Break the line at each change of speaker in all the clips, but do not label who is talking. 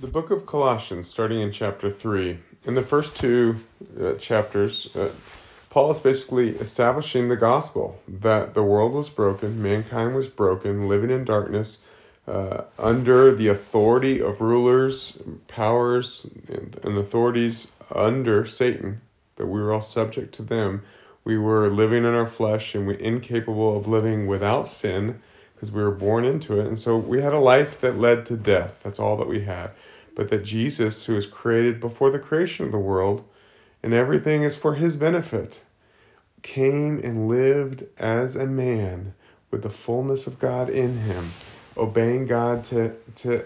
The book of Colossians, starting in chapter 3. In the first two uh, chapters, uh, Paul is basically establishing the gospel that the world was broken, mankind was broken, living in darkness, uh, under the authority of rulers, powers, and, and authorities under Satan, that we were all subject to them. We were living in our flesh and we incapable of living without sin because we were born into it. And so we had a life that led to death. That's all that we had. But that Jesus, who was created before the creation of the world, and everything is for his benefit, came and lived as a man with the fullness of God in him, obeying God to, to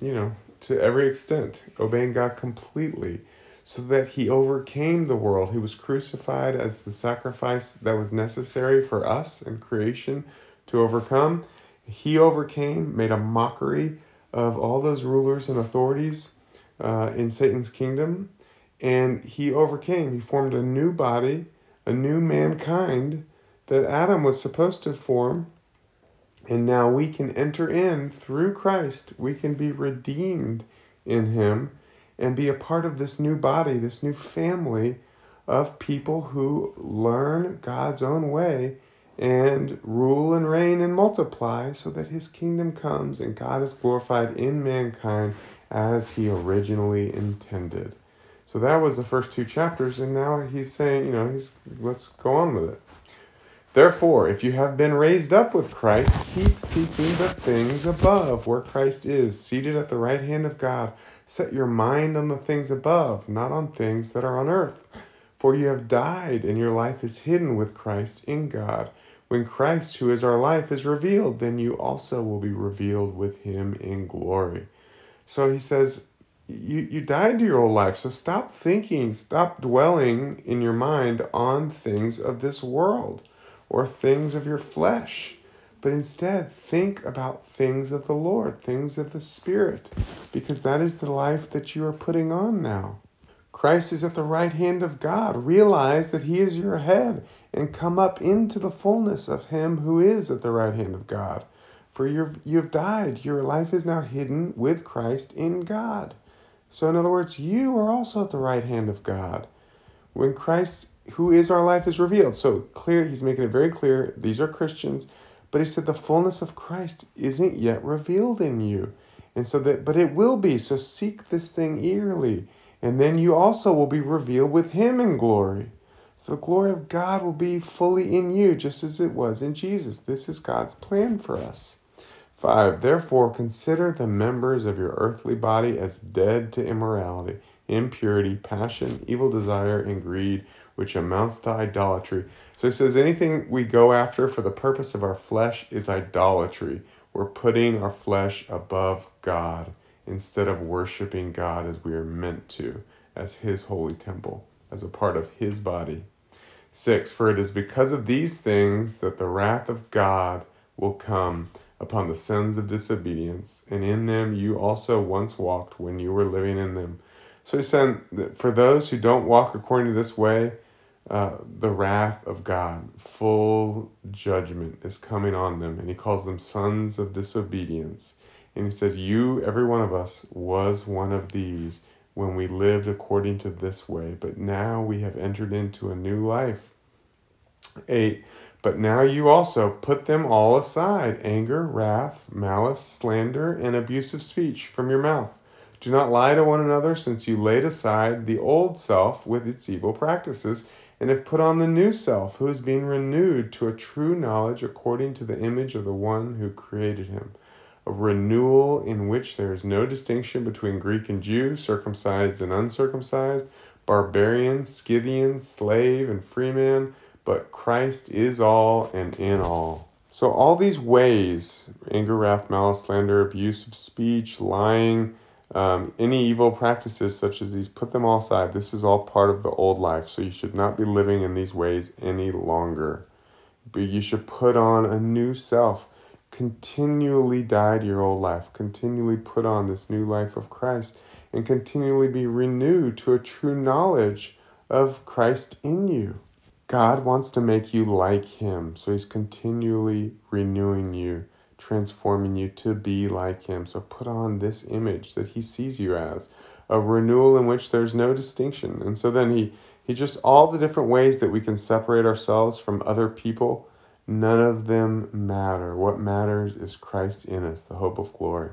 you know, to every extent, obeying God completely, so that he overcame the world. He was crucified as the sacrifice that was necessary for us in creation to overcome. He overcame, made a mockery of all those rulers and authorities uh, in Satan's kingdom, and he overcame. He formed a new body, a new mankind that Adam was supposed to form. And now we can enter in through Christ. We can be redeemed in Him and be a part of this new body, this new family of people who learn God's own way and rule and reign and multiply so that his kingdom comes and God is glorified in mankind as he originally intended. So that was the first two chapters, and now he's saying, you know, he's let's go on with it. Therefore, if you have been raised up with Christ, keep seeking the things above, where Christ is, seated at the right hand of God. Set your mind on the things above, not on things that are on earth. For you have died, and your life is hidden with Christ in God. When Christ, who is our life, is revealed, then you also will be revealed with him in glory. So he says, you, you died to your old life, so stop thinking, stop dwelling in your mind on things of this world or things of your flesh, but instead think about things of the Lord, things of the Spirit, because that is the life that you are putting on now. Christ is at the right hand of God. Realize that He is your head and come up into the fullness of Him who is at the right hand of God. For you have you've died. Your life is now hidden with Christ in God. So, in other words, you are also at the right hand of God. When Christ, who is our life, is revealed. So, clear, he's making it very clear these are Christians. But he said the fullness of Christ isn't yet revealed in you. And so that, but it will be. So, seek this thing eagerly. And then you also will be revealed with him in glory. So the glory of God will be fully in you, just as it was in Jesus. This is God's plan for us. 5. Therefore, consider the members of your earthly body as dead to immorality, impurity, passion, evil desire, and greed, which amounts to idolatry. So he says anything we go after for the purpose of our flesh is idolatry. We're putting our flesh above God instead of worshiping God as we are meant to, as His holy temple, as a part of His body. 6 For it is because of these things that the wrath of God will come upon the sons of disobedience, and in them you also once walked when you were living in them. So he said that for those who don't walk according to this way, uh, the wrath of God, full judgment is coming on them. And he calls them sons of disobedience. And he said, You, every one of us, was one of these when we lived according to this way, but now we have entered into a new life. 8. But now you also put them all aside anger, wrath, malice, slander, and abusive speech from your mouth. Do not lie to one another, since you laid aside the old self with its evil practices, and have put on the new self, who is being renewed to a true knowledge according to the image of the one who created him a renewal in which there is no distinction between Greek and Jew, circumcised and uncircumcised, barbarian, Scythian, slave, and freeman, but Christ is all and in all. So, all these ways anger, wrath, malice, slander, abuse of speech, lying, um, any evil practices such as these, put them all aside. This is all part of the old life, so you should not be living in these ways any longer. But you should put on a new self continually die to your old life, continually put on this new life of Christ, and continually be renewed to a true knowledge of Christ in you. God wants to make you like Him, so He's continually renewing you, transforming you to be like him. So put on this image that he sees you as a renewal in which there's no distinction. And so then he he just all the different ways that we can separate ourselves from other people, none of them matter. What matters is Christ in us, the hope of glory.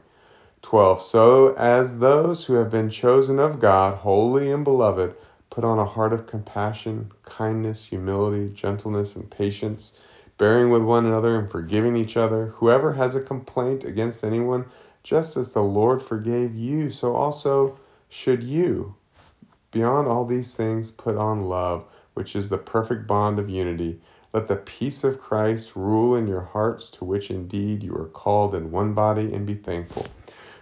12. So as those who have been chosen of God, holy and beloved, put on a heart of compassion, kindness, humility, gentleness, and patience bearing with one another and forgiving each other. Whoever has a complaint against anyone, just as the Lord forgave you, so also should you. Beyond all these things, put on love, which is the perfect bond of unity. Let the peace of Christ rule in your hearts, to which indeed you are called in one body, and be thankful.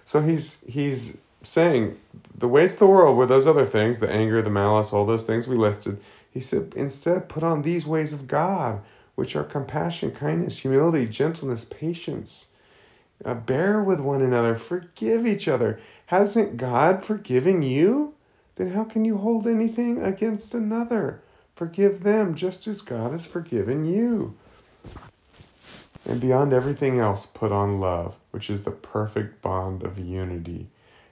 So he's he's saying the ways of the world were those other things, the anger, the malice, all those things we listed. He said, instead, put on these ways of God, which are compassion, kindness, humility, gentleness, patience. Uh, bear with one another, forgive each other. Hasn't God forgiven you? Then how can you hold anything against another? Forgive them just as God has forgiven you. And beyond everything else, put on love, which is the perfect bond of unity.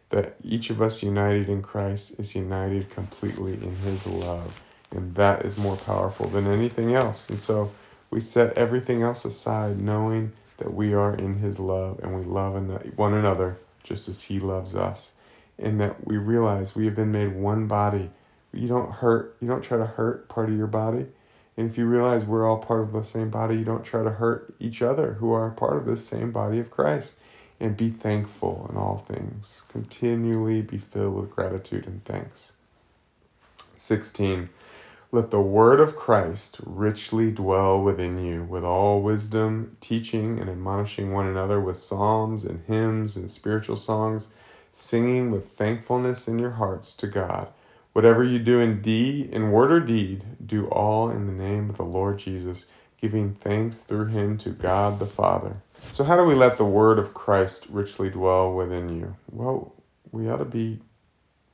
That each of us united in Christ is united completely in his love. And that is more powerful than anything else. And so, we set everything else aside, knowing that we are in His love and we love one another just as He loves us. And that we realize we have been made one body. You don't hurt, you don't try to hurt part of your body. And if you realize we're all part of the same body, you don't try to hurt each other who are part of this same body of Christ. And be thankful in all things. Continually be filled with gratitude and thanks. 16. Let the word of Christ richly dwell within you, with all wisdom, teaching and admonishing one another with psalms and hymns and spiritual songs, singing with thankfulness in your hearts to God. Whatever you do in deed, in word or deed, do all in the name of the Lord Jesus, giving thanks through him to God the Father. So, how do we let the word of Christ richly dwell within you? Well, we ought to be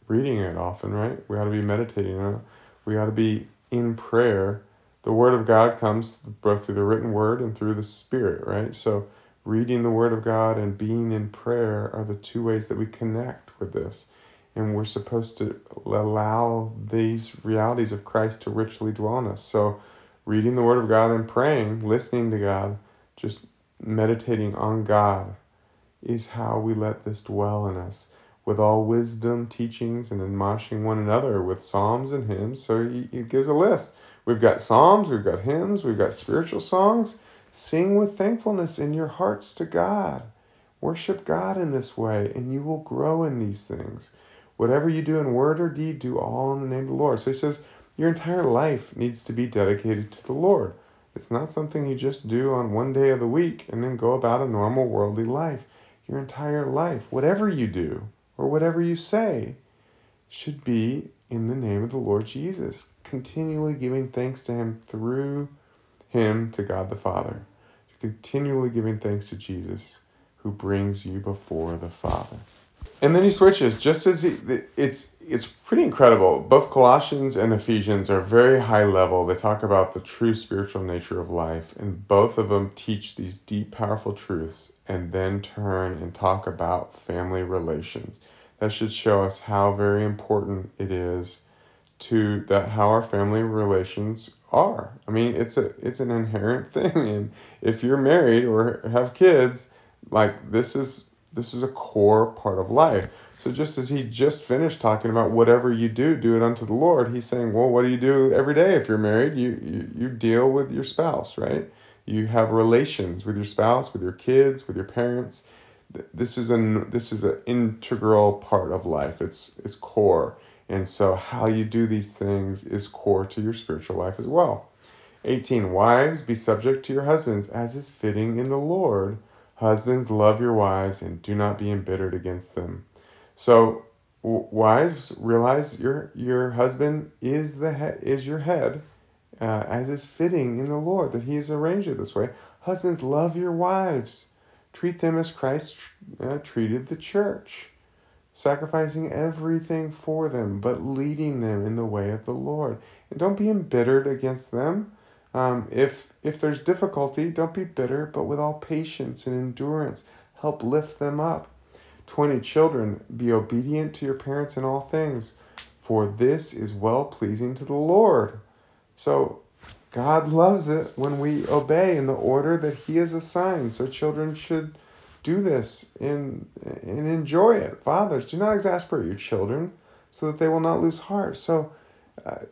reading it often, right? We ought to be meditating on it we ought to be in prayer. The Word of God comes both through the written Word and through the Spirit, right? So, reading the Word of God and being in prayer are the two ways that we connect with this. And we're supposed to allow these realities of Christ to richly dwell in us. So, reading the Word of God and praying, listening to God, just meditating on God is how we let this dwell in us with all wisdom, teachings, and admonishing one another with psalms and hymns. So he, he gives a list. We've got psalms, we've got hymns, we've got spiritual songs. Sing with thankfulness in your hearts to God. Worship God in this way, and you will grow in these things. Whatever you do in word or deed, do all in the name of the Lord. So he says, your entire life needs to be dedicated to the Lord. It's not something you just do on one day of the week and then go about a normal worldly life. Your entire life, whatever you do, or whatever you say should be in the name of the Lord Jesus, continually giving thanks to Him through Him to God the Father, continually giving thanks to Jesus who brings you before the Father. And then he switches, just as he, it's it's pretty incredible. Both Colossians and Ephesians are very high level. They talk about the true spiritual nature of life, and both of them teach these deep, powerful truths and then turn and talk about family relations. That should show us how very important it is to that how our family relations are. I mean, it's a it's an inherent thing and if you're married or have kids, like this is this is a core part of life. So just as he just finished talking about whatever you do, do it unto the Lord, he's saying, well, what do you do every day if you're married? You you, you deal with your spouse, right? You have relations with your spouse, with your kids, with your parents. This is an this is an integral part of life. It's it's core. And so how you do these things is core to your spiritual life as well. 18 Wives, be subject to your husbands as is fitting in the Lord. Husbands, love your wives and do not be embittered against them. So wives realize your your husband is the head is your head uh, as is fitting in the Lord, that He has arranged it this way. Husbands, love your wives. Treat them as Christ uh, treated the church, sacrificing everything for them, but leading them in the way of the Lord. And don't be embittered against them. Um, if if there's difficulty, don't be bitter, but with all patience and endurance, help lift them up. 20 Children, be obedient to your parents in all things, for this is well pleasing to the Lord. So, God loves it when we obey in the order that He has assigned. So, children should do this and, and enjoy it. Fathers, do not exasperate your children so that they will not lose heart. So, uh,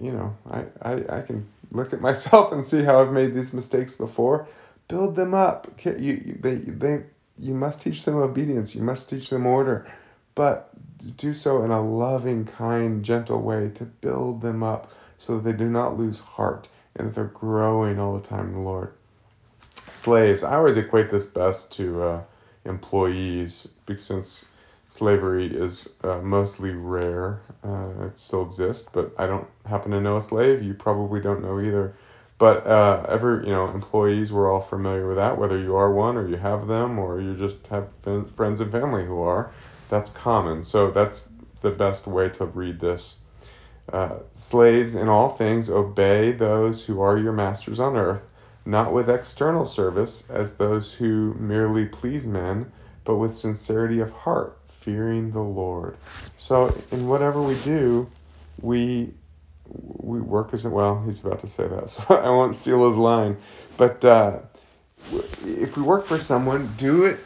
you know, I, I, I can look at myself and see how I've made these mistakes before. Build them up. You, they, they, you must teach them obedience. You must teach them order, but do so in a loving, kind, gentle way to build them up so that they do not lose heart and that they're growing all the time in the Lord. Slaves. I always equate this best to uh, employees since slavery is uh, mostly rare. Uh, it still exists, but I don't happen to know a slave. You probably don't know either. But uh, every you know employees, we're all familiar with that. Whether you are one or you have them, or you just have friends and family who are, that's common. So that's the best way to read this. Uh, slaves in all things obey those who are your masters on earth, not with external service as those who merely please men, but with sincerity of heart fearing the Lord. So in whatever we do, we we work as well. He's about to say that, so I won't steal his line. But uh, if we work for someone, do it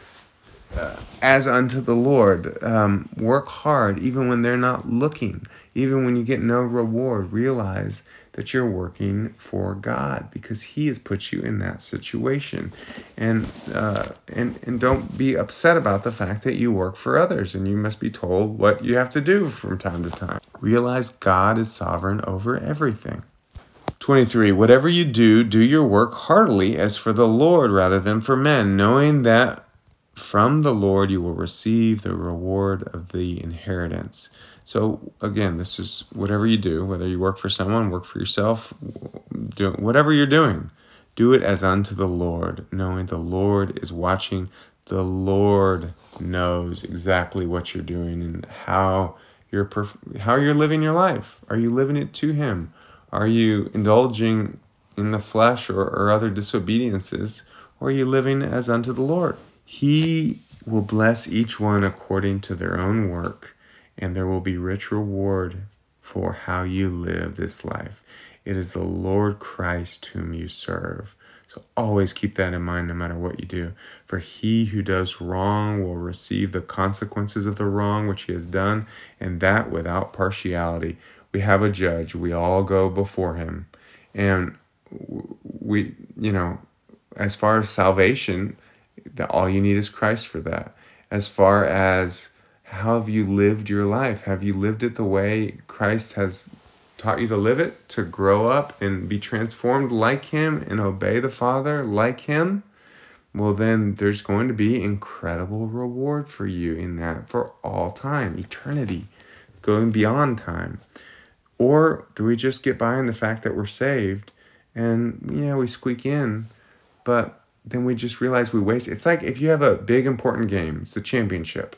as unto the Lord. Um, work hard, even when they're not looking. Even when you get no reward, realize that you're working for God because He has put you in that situation, and uh, and and don't be upset about the fact that you work for others and you must be told what you have to do from time to time. Realize God is sovereign over everything. 23. Whatever you do, do your work heartily as for the Lord rather than for men, knowing that from the Lord you will receive the reward of the inheritance. So again, this is whatever you do, whether you work for someone, work for yourself, do whatever you're doing, do it as unto the Lord, knowing the Lord is watching. The Lord knows exactly what you're doing and how you're how you're living your life. Are you living it to Him? Are you indulging in the flesh or, or other disobediences? Or are you living as unto the Lord? He will bless each one according to their own work and there will be rich reward for how you live this life. It is the Lord Christ whom you serve. So always keep that in mind no matter what you do. For he who does wrong will receive the consequences of the wrong which he has done, and that without partiality. We have a judge. We all go before him. And we, you know, as far as salvation, that all you need is Christ for that. As far as how have you lived your life? Have you lived it the way Christ has taught you to live it? To grow up and be transformed like Him and obey the Father like Him? Well, then there's going to be incredible reward for you in that for all time, eternity, going beyond time. Or do we just get by in the fact that we're saved and, you know, we squeak in, but then we just realize we waste. It's like if you have a big important game, it's the championship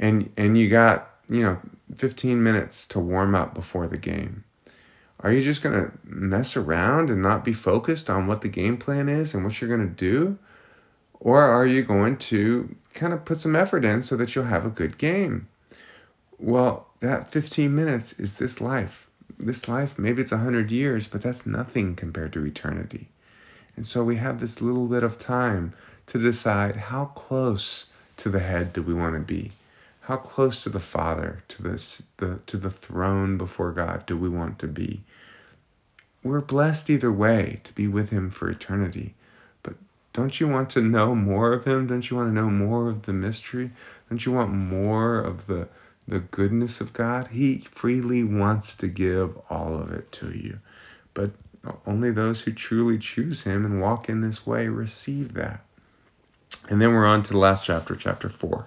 and and you got you know 15 minutes to warm up before the game. Are you just to mess around and not be focused on what the game plan is and what you're to do? Or are you going to kind of put some effort in so that you'll have a good game? Well that 15 minutes is this life. This life maybe it's 100 years but that's nothing compared to eternity and so we have this little bit of time to decide how close to the head do we want to be how close to the Father, to this, the to the throne before God do we want to be? We're blessed either way to be with Him for eternity. But don't you want to know more of Him? Don't you want to know more of the mystery? Don't you want more of the the goodness of God? He freely wants to give all of it to you. But only those who truly choose Him and walk in this way receive that. And then we're on to the last chapter, chapter 4.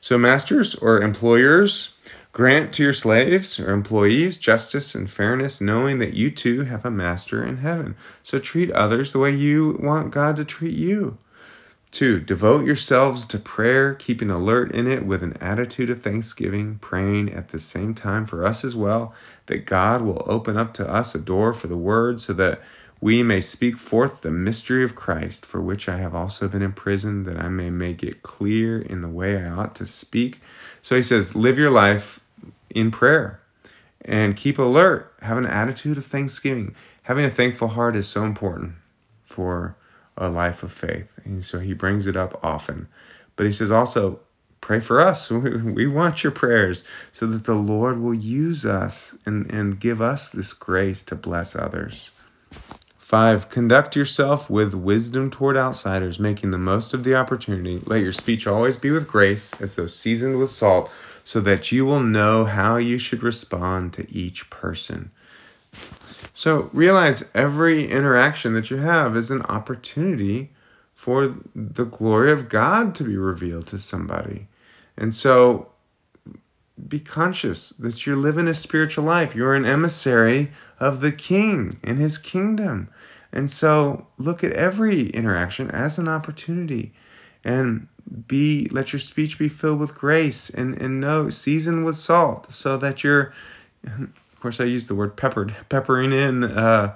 So, masters or employers, grant to your slaves or employees justice and fairness, knowing that you too have a master in heaven. So, treat others the way you want God to treat you. Two, devote yourselves to prayer, keeping alert in it with an attitude of thanksgiving, praying at the same time for us as well, that God will open up to us a door for the word so that we may speak forth the mystery of Christ, for which I have also been imprisoned, that I may make it clear in the way I ought to speak. So he says, live your life in prayer and keep alert. Have an attitude of thanksgiving. Having a thankful heart is so important for a life of faith. And so he brings it up often. But he says also, pray for us. We want your prayers so that the Lord will use us and, and give us this grace to bless others. Five, conduct yourself with wisdom toward outsiders, making the most of the opportunity. Let your speech always be with grace, as though seasoned with salt, so that you will know how you should respond to each person. So realize every interaction that you have is an opportunity for the glory of God to be revealed to somebody. And so be conscious that you're living a spiritual life. You're an emissary of the king and his kingdom. And so look at every interaction as an opportunity and be let your speech be filled with grace and and no season with salt so that you're of course I use the word peppered peppering in uh,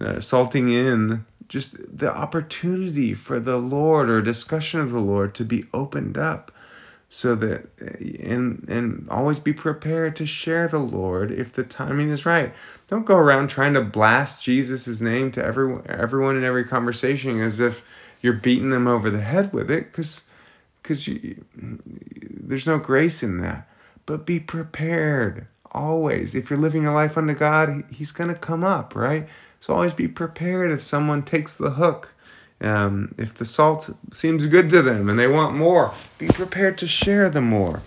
uh, salting in. Just the opportunity for the Lord or discussion of the Lord to be opened up so that and and always be prepared to share the lord if the timing is right. Don't go around trying to blast jesus' name to everyone everyone in every conversation as if you're beating them over the head with it because because there's no grace in that. But be prepared always if you're living your life unto god he's going to come up right so always be prepared if someone takes the hook um, if the salt seems good to them and they want more, be prepared to share the more.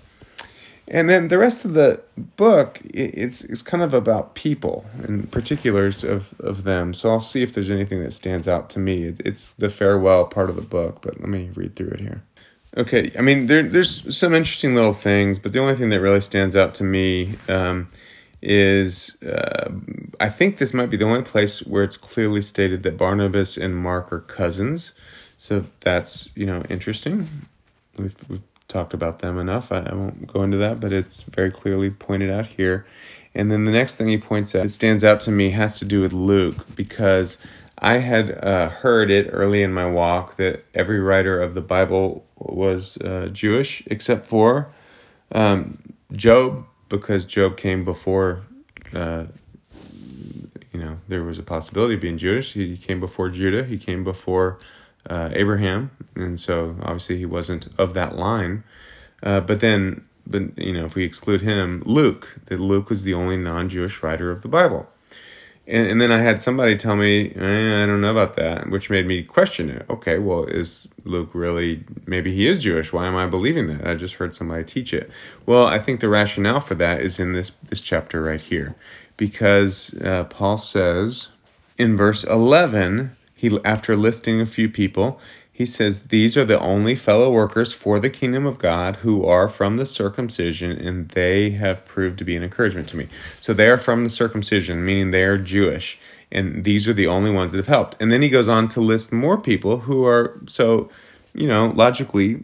And then the rest of the book it's, it's kind of about people and particulars of, of them. So I'll see if there's anything that stands out to me. It's the farewell part of the book, but let me read through it here. Okay, I mean, there, there's some interesting little things, but the only thing that really stands out to me um, is uh, I think this might be the only place where it's clearly stated that Barnabas and Mark are cousins. So that's you know interesting. We've, we've talked about them enough. I, I won't go into that, but it's very clearly pointed out here. And then the next thing he points out, it stands out to me, has to do with Luke because I had uh, heard it early in my walk that every writer of the Bible was uh, Jewish except for um, Job, because Job came before, uh, you know, there was a possibility of being Jewish. He came before Judah. He came before uh, Abraham, and so obviously he wasn't of that line. Uh, but then, but you know, if we exclude him, Luke, that Luke was the only non-Jewish writer of the Bible. And, and then I had somebody tell me, eh, I don't know about that, which made me question it. Okay, well, is Luke really, maybe he is Jewish. Why am I believing that? I just heard somebody teach it. Well, I think the rationale for that is in this, this chapter right here. Because uh, Paul says in verse 11, he after listing a few people, he says, These are the only fellow workers for the kingdom of God who are from the circumcision, and they have proved to be an encouragement to me. So they are from the circumcision, meaning they are Jewish, and these are the only ones that have helped. And then he goes on to list more people who are, so, you know, logically,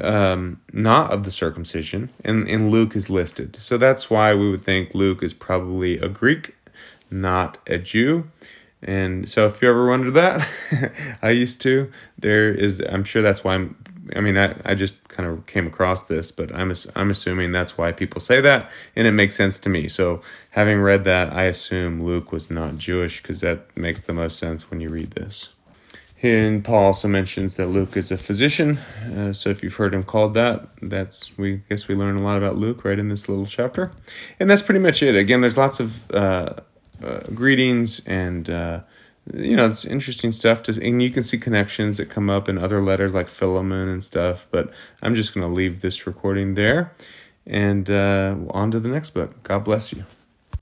um, not of the circumcision, and, and Luke is listed. So that's why we would think Luke is probably a Greek, not a Jew. And so if you ever wonder that, I used to. There is, I'm sure that's why I'm. I mean, I, I just kind of came across this, but I'm I'm assuming that's why people say that, and it makes sense to me. So having read that, I assume Luke was not Jewish because that makes the most sense when you read this. And Paul also mentions that Luke is a physician. Uh, so if you've heard him called that, that's we guess we learn a lot about Luke right in this little chapter, and that's pretty much it. Again, there's lots of. Uh, uh, greetings and uh, you know it's interesting stuff to and you can see connections that come up in other letters like philemon and stuff but i'm just going to leave this recording there and uh, on to the next book. God bless you